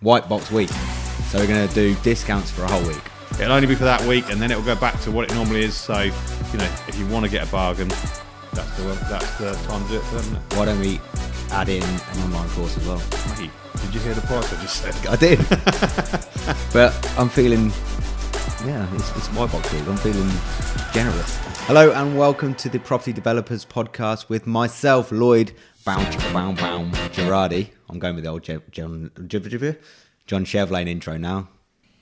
White Box Week. So we're going to do discounts for a whole week. It'll only be for that week, and then it'll go back to what it normally is. So, you know, if you want to get a bargain, that's the that's the time to do it for them. Why don't we add in an online course as well? Mate, did you hear the price I just said? I did. but I'm feeling, yeah, it's, it's White Box Week. I'm feeling generous. Hello and welcome to the Property Developers Podcast with myself, Lloyd Bound Bound Bound Girardi. I'm going with the old Je- John John Chevlane intro now.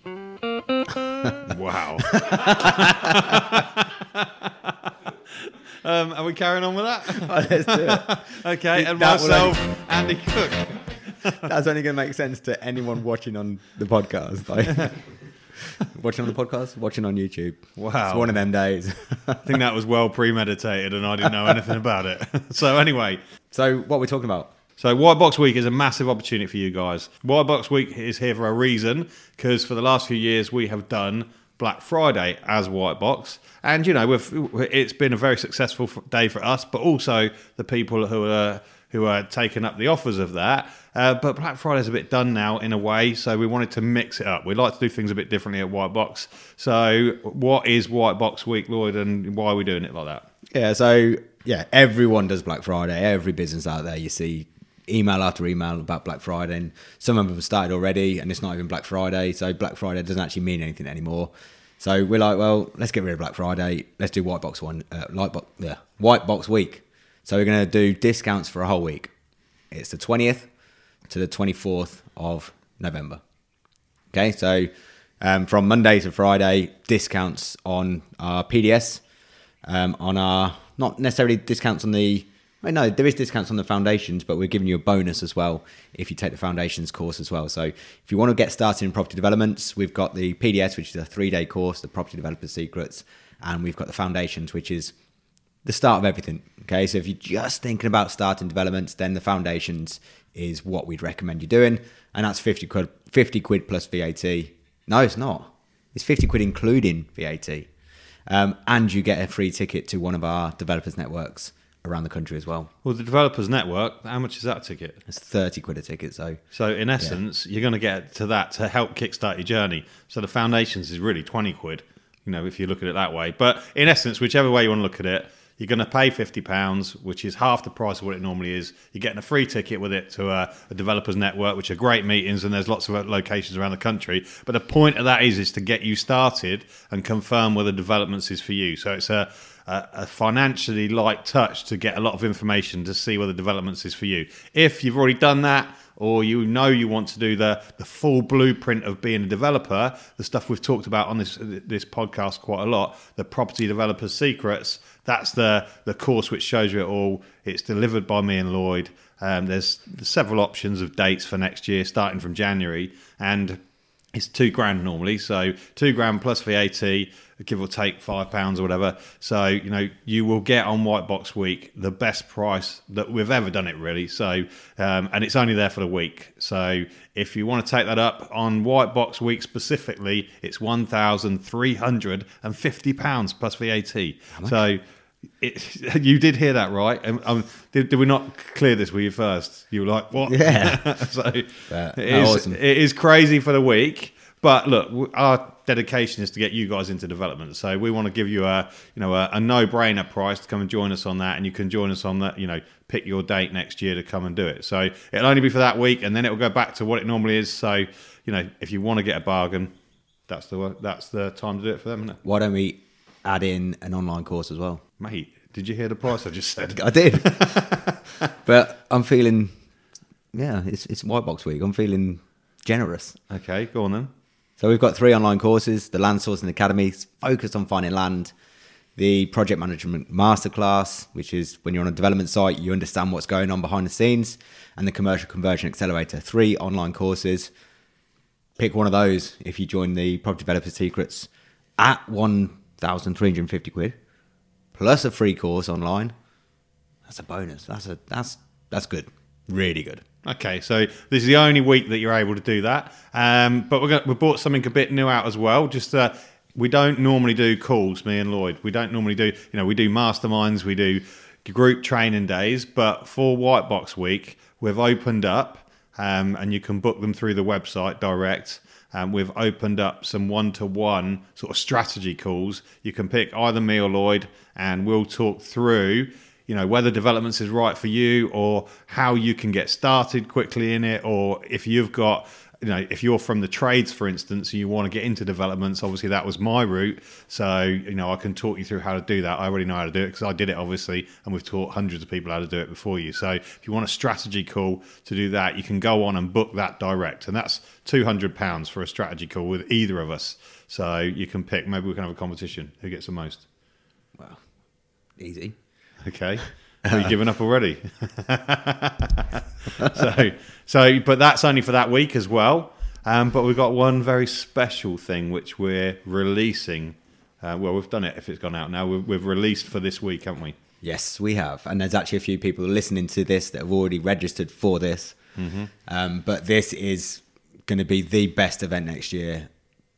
Wow. um, are we carrying on with that? Let's do it. Okay, and myself, Andi Cook. That's only going to make sense to anyone watching on the podcast. Like, watching on the podcast, watching on YouTube. Wow. It's one of them days. I think that was well premeditated, and I didn't know anything about it. so anyway, so, what we're we talking about? So White Box Week is a massive opportunity for you guys. White Box Week is here for a reason because for the last few years we have done Black Friday as White Box, and you know we've, it's been a very successful day for us, but also the people who are who are taking up the offers of that. Uh, but Black Friday's a bit done now in a way, so we wanted to mix it up. We like to do things a bit differently at White Box. So what is White Box Week, Lloyd, and why are we doing it like that? Yeah, so yeah, everyone does Black Friday. Every business out there, you see email after email about Black Friday, and some of them have started already, and it's not even Black Friday. So Black Friday doesn't actually mean anything anymore. So we're like, well, let's get rid of Black Friday. Let's do White Box one, uh, Light Box, yeah, White Box Week. So we're going to do discounts for a whole week. It's the twentieth to the twenty fourth of November. Okay, so um, from Monday to Friday, discounts on our PDS, um, on our not necessarily discounts on the. Know there is discounts on the foundations, but we're giving you a bonus as well if you take the foundations course as well. So if you want to get started in property developments, we've got the PDS, which is a three-day course, the Property Developer Secrets, and we've got the foundations, which is the start of everything. Okay, so if you're just thinking about starting developments, then the foundations is what we'd recommend you doing, and that's fifty quid, fifty quid plus VAT. No, it's not. It's fifty quid including VAT, um, and you get a free ticket to one of our developers networks around the country as well. Well, the Developers Network, how much is that ticket? It's thirty quid a ticket, so So in essence, you're going to get to that to help kickstart your journey. So the foundations is really 20 quid, you know, if you look at it that way. But in essence, whichever way you want to look at it, you're going to pay 50 pounds, which is half the price of what it normally is. You're getting a free ticket with it to a, a developers network, which are great meetings, and there's lots of uh, locations around the country. But the point of that is is to get you started and confirm whether developments is for you. So it's a a, a financially light touch to get a lot of information to see whether developments is for you. If you've already done that, or you know you want to do the the full blueprint of being a developer, the stuff we've talked about on this this podcast quite a lot, the property developers secrets. That's the the course which shows you it all. It's delivered by me and Lloyd. Um, there's several options of dates for next year, starting from January, and it's two grand normally. So two grand plus VAT, give or take five pounds or whatever. So you know you will get on White Box Week the best price that we've ever done it really. So um, and it's only there for the week. So if you want to take that up on White Box Week specifically, it's one thousand three hundred and fifty pounds plus VAT. So. It, you did hear that right? Um, um, did, did we not clear this with you first? You were like, "What?" Yeah. so it is, Awesome. it is crazy for the week, but look, our dedication is to get you guys into development. So we want to give you a you know a, a no-brainer price to come and join us on that, and you can join us on that. You know, pick your date next year to come and do it. So it'll only be for that week, and then it will go back to what it normally is. So you know, if you want to get a bargain, that's the that's the time to do it for them, isn't it? why don't we add in an online course as well? Mate, did you hear the price I just said? I did, but I'm feeling, yeah, it's it's White Box Week. I'm feeling generous. Okay, go on then. So we've got three online courses: the Land Sourcing Academy, focused on finding land; the Project Management Masterclass, which is when you're on a development site, you understand what's going on behind the scenes, and the Commercial Conversion Accelerator. Three online courses. Pick one of those if you join the Property Developer Secrets at one thousand three hundred fifty quid, plus a free course online. That's a bonus. That's a that's that's good. Really good. Okay, so this is the only week that you're able to do that. Um, but we're going we brought something a bit new out as well. Just uh, we don't normally do calls, me and Lloyd. We don't normally do, you know, we do masterminds, we do group training days. But for White Box Week, we've opened up um, and you can book them through the website direct. Um, we've opened up some one-to-one sort of strategy calls. You can pick either me or Lloyd, and we'll talk through, you know, whether developments is right for you, or how you can get started quickly in it, or if you've got you know, if you're from the trades, for instance, and you want to get into developments, obviously that was my route. So, you know, I can talk you through how to do that. I already know how to do it because I did it, obviously, and we've taught hundreds of people how to do it before you. So, if you want a strategy call to do that, you can go on and book that direct. And that's £200 for a strategy call with either of us. So, you can pick, maybe we can have a competition. Who gets the most? Well, easy. Okay. Are you giving up already? so, so, but that's only for that week as well. Um, but we've got one very special thing which we're releasing. Uh, well, we've done it if it's gone out now. We've, we've released for this week, haven't we? Yes, we have. And there's actually a few people listening to this that have already registered for this. Mm-hmm. Um, but this is going to be the best event next year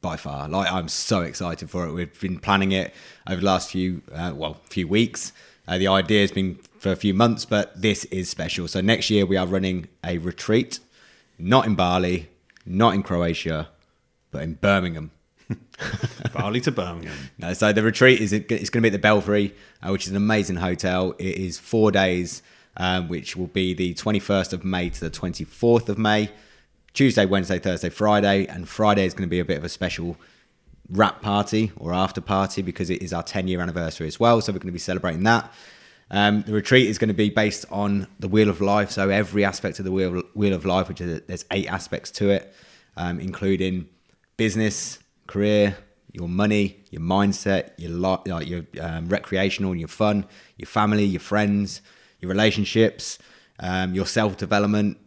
by far. Like I'm so excited for it. We've been planning it over the last few, uh, well, few weeks. Uh, the idea has been for a few months, but this is special. So next year we are running a retreat, not in Bali, not in Croatia, but in Birmingham. Bali to Birmingham. No, so the retreat is it's going to be at the Belfry, uh, which is an amazing hotel. It is four days, um, which will be the 21st of May to the 24th of May. Tuesday, Wednesday, Thursday, Friday, and Friday is going to be a bit of a special wrap party or after party because it is our 10 year anniversary as well. So we're going to be celebrating that. Um, the retreat is going to be based on the wheel of life. So every aspect of the wheel, wheel of life, which is there's eight aspects to it, um, including business, career, your money, your mindset, your like your um, recreational and your fun, your family, your friends, your relationships, um, your self development,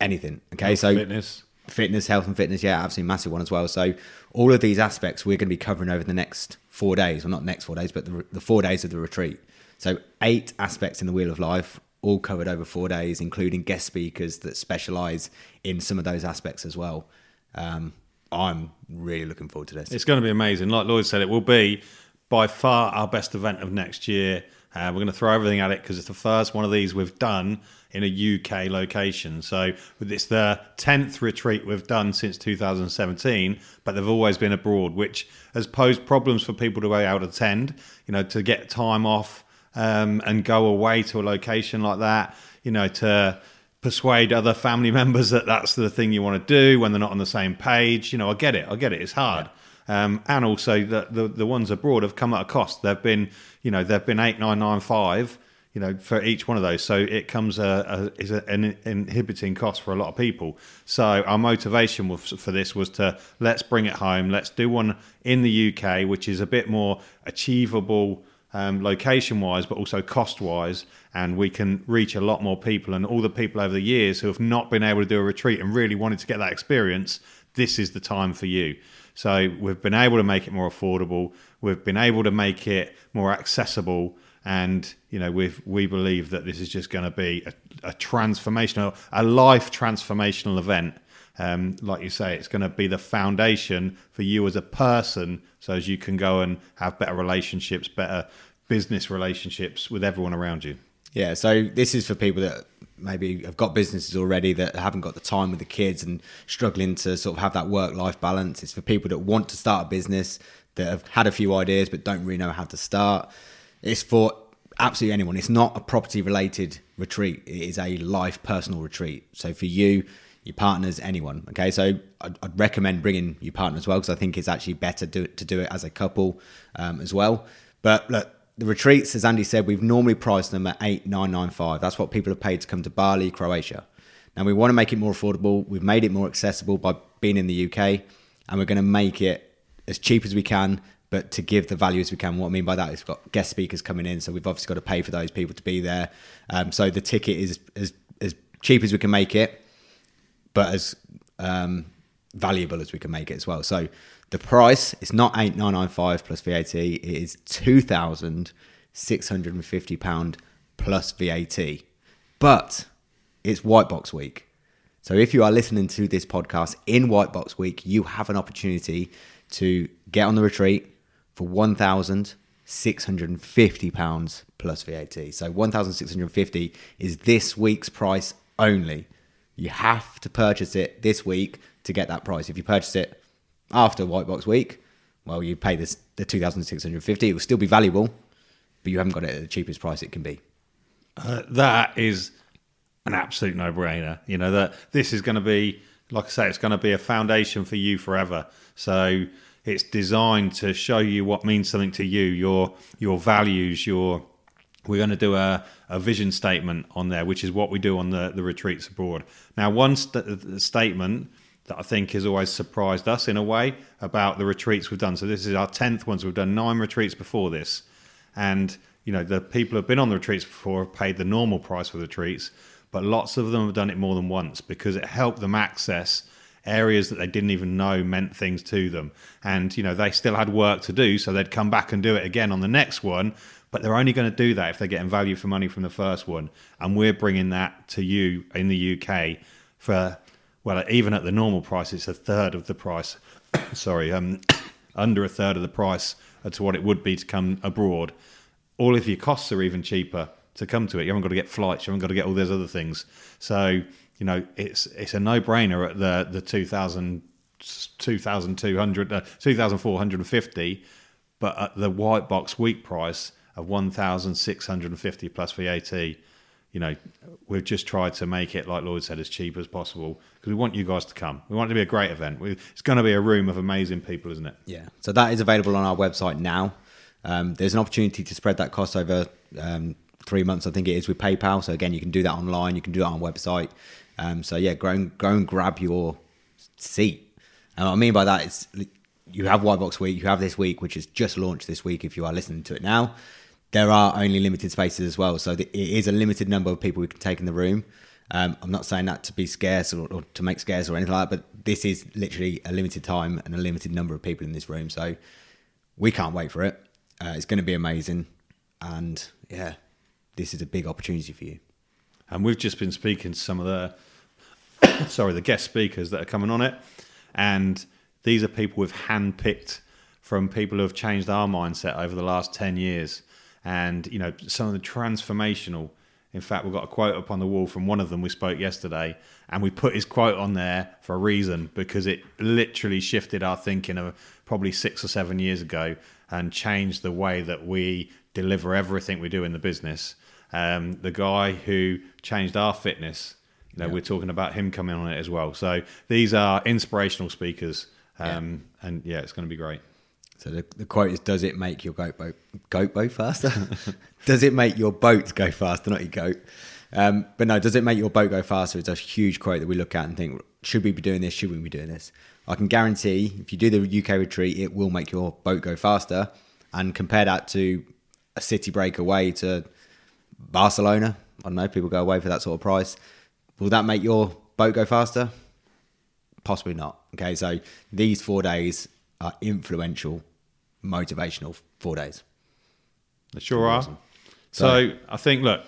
anything. Okay, Health, so fitness, fitness, health, and fitness, yeah, absolutely massive one as well. So all of these aspects we're going to be covering over the next four days, well, not next four days, but the, the four days of the retreat. So eight aspects in the wheel of life, all covered over four days, including guest speakers that specialise in some of those aspects as well. Um, I'm really looking forward to this. It's going to be amazing. Like Lloyd said, it will be by far our best event of next year. Uh, we're going to throw everything at it because it's the first one of these we've done in a UK location. So it's the 10th retreat we've done since 2017, but they've always been abroad, which has posed problems for people to be able to attend, you know, to get time off um, and go away to a location like that, you know, to persuade other family members that that's the thing you want to do when they're not on the same page. You know, I get it. I get it. It's hard. Yeah. Um, and also the, the, the ones abroad have come at a cost. They've been, you know, they've been eight nine nine five, you know, for each one of those. So it comes a, a is a, an inhibiting cost for a lot of people. So our motivation was, for this was to let's bring it home. Let's do one in the UK, which is a bit more achievable um, location wise, but also cost wise. And we can reach a lot more people. And all the people over the years who have not been able to do a retreat and really wanted to get that experience, this is the time for you. So we've been able to make it more affordable. We've been able to make it more accessible. And you know, we we believe that this is just going to be a, a transformational, a life transformational event um, like you say, it's going to be the foundation for you as a person, so as you can go and have better relationships, better business relationships with everyone around you. Yeah, so this is for people that maybe have got businesses already that haven't got the time with the kids and struggling to sort of have that work life balance. It's for people that want to start a business that have had a few ideas but don't really know how to start. It's for absolutely anyone. It's not a property related retreat, it is a life personal retreat. So for you, your partners, anyone. Okay, so I'd, I'd recommend bringing your partner as well because I think it's actually better do, to do it as a couple um, as well. But look, the retreats, as Andi said, we've normally priced them at eight nine nine five. That's what people have paid to come to Bali, Croatia. Now we want to make it more affordable. We've made it more accessible by being in the UK, and we're going to make it as cheap as we can, but to give the value as we can. What I mean by that is we've got guest speakers coming in, so we've obviously got to pay for those people to be there. Um, so the ticket is as as cheap as we can make it but as um, valuable as we can make it as well. So the price is not eight nine nine five plus VAT. It is two thousand six hundred and fifty pound plus VAT. But it's White Box Week. So if you are listening to this podcast in White Box Week, you have an opportunity to get on the retreat for one thousand six hundred and fifty pounds plus VAT. So one thousand six hundred and fifty is this week's price only. You have to purchase it this week to get that price. If you purchase it after White Box Week, well, you pay this the two thousand six hundred fifty. It will still be valuable, but you haven't got it at the cheapest price it can be. Uh, that is an absolute no-brainer. You know that this is going to be, like I say, it's going to be a foundation for you forever. So it's designed to show you what means something to you, your your values, your. We're going to do a, a vision statement on there, which is what we do on the, the retreats abroad. Now, one st- statement that I think has always surprised us in a way about the retreats we've done. So this is our tenth ones. We've done nine retreats before this, and you know the people who have been on the retreats before have paid the normal price for the retreats, but lots of them have done it more than once because it helped them access areas that they didn't even know meant things to them. And, you know, they still had work to do, so they'd come back and do it again on the next one. But they're only going to do that if they're getting value for money from the first one. And we're bringing that to you in the UK for, well, even at the normal price, it's a third of the price. Sorry, um, under a third of the price to what it would be to come abroad. All of your costs are even cheaper to come to it. You haven't got to get flights. You haven't got to get all those other things. So you know, it's it's a no brainer at the the 2000, 2,200, uh, 2,450, but at the white box week price of 1,650 plus VAT, you know, we've just tried to make it, like Lloyd said, as cheap as possible because we want you guys to come. We want it to be a great event. We, it's going to be a room of amazing people, isn't it? Yeah. So that is available on our website now. Um, there's an opportunity to spread that cost over um, three months, I think it is, with PayPal. So again, you can do that online. You can do that on website. Um, so yeah, go and go and grab your seat. And what I mean by that is you have White Box Week, you have this week, which is just launched this week. If you are listening to it now, there are only limited spaces as well, so it is a limited number of people we can take in the room. Um, I'm not saying that to be scarce or, or, to make scarce or anything like that, but this is literally a limited time and a limited number of people in this room. So we can't wait for it. Uh, it's going to be amazing, and yeah, this is a big opportunity for you. And we've just been speaking to some of the sorry, the guest speakers that are coming on it. And these are people we've handpicked from people who have changed our mindset over the last 10 years. And, you know, some of the transformational. In fact, we've got a quote up on the wall from one of them we spoke yesterday, and we put his quote on there for a reason because it literally shifted our thinking of probably six or seven years ago and changed the way that we deliver everything we do in the business. Um, the guy who changed our fitness you know, yeah. we're talking about him coming on it as well. So these are inspirational speakers, um, yeah. and yeah, it's going to be great. So the, the quote is: Does it make your goat boat goat boat faster? does it make your boat go faster, not your goat? Um, but no, does it make your boat go faster? It's a huge quote that we look at and think: Should we be doing this? Should we be doing this? I can guarantee, if you do the UK retreat, it will make your boat go faster. And compare that to a city break away to Barcelona. I don't know. People go away for that sort of price Will that make your boat go faster? Possibly not. Okay, so these four days are influential, motivational four days. They sure are. So, so I think, look,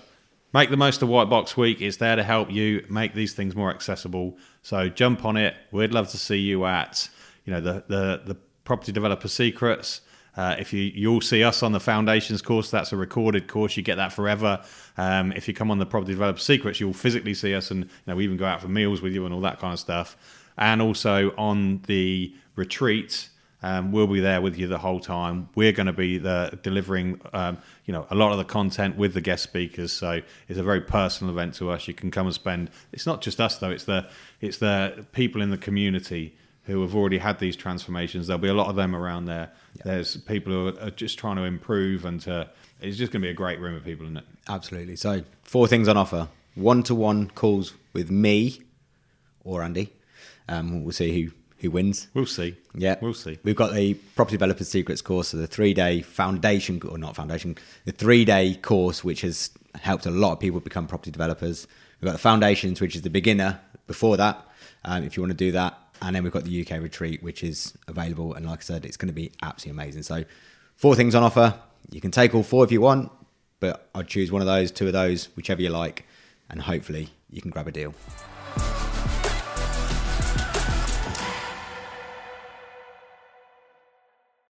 make the most of White Box Week. It's there to help you make these things more accessible. So jump on it. We'd love to see you at, you know, the the, the property developer secrets. Uh, if you you'll see us on the foundations course, that's a recorded course. You get that forever. Um, if you come on the property developer secrets, you'll physically see us, and you know, we even go out for meals with you and all that kind of stuff. And also on the retreat, um, we'll be there with you the whole time. We're going to be the delivering, um, you know, a lot of the content with the guest speakers. So it's a very personal event to us. You can come and spend. It's not just us though. It's the it's the people in the community who have already had these transformations. There'll be a lot of them around there. Yeah. There's people who are just trying to improve, and to, it's just going to be a great room of people, isn't it? Absolutely. So, four things on offer one to one calls with me or Andi. Um, we'll see who, who wins. We'll see. Yeah. We'll see. We've got the Property Developer Secrets course, so the three day foundation, or not foundation, the three day course, which has helped a lot of people become property developers. We've got the foundations, which is the beginner before that. Um, if you want to do that, and then we've got the UK retreat, which is available. And like I said, it's going to be absolutely amazing. So, four things on offer. You can take all four if you want, but I'd choose one of those, two of those, whichever you like, and hopefully you can grab a deal.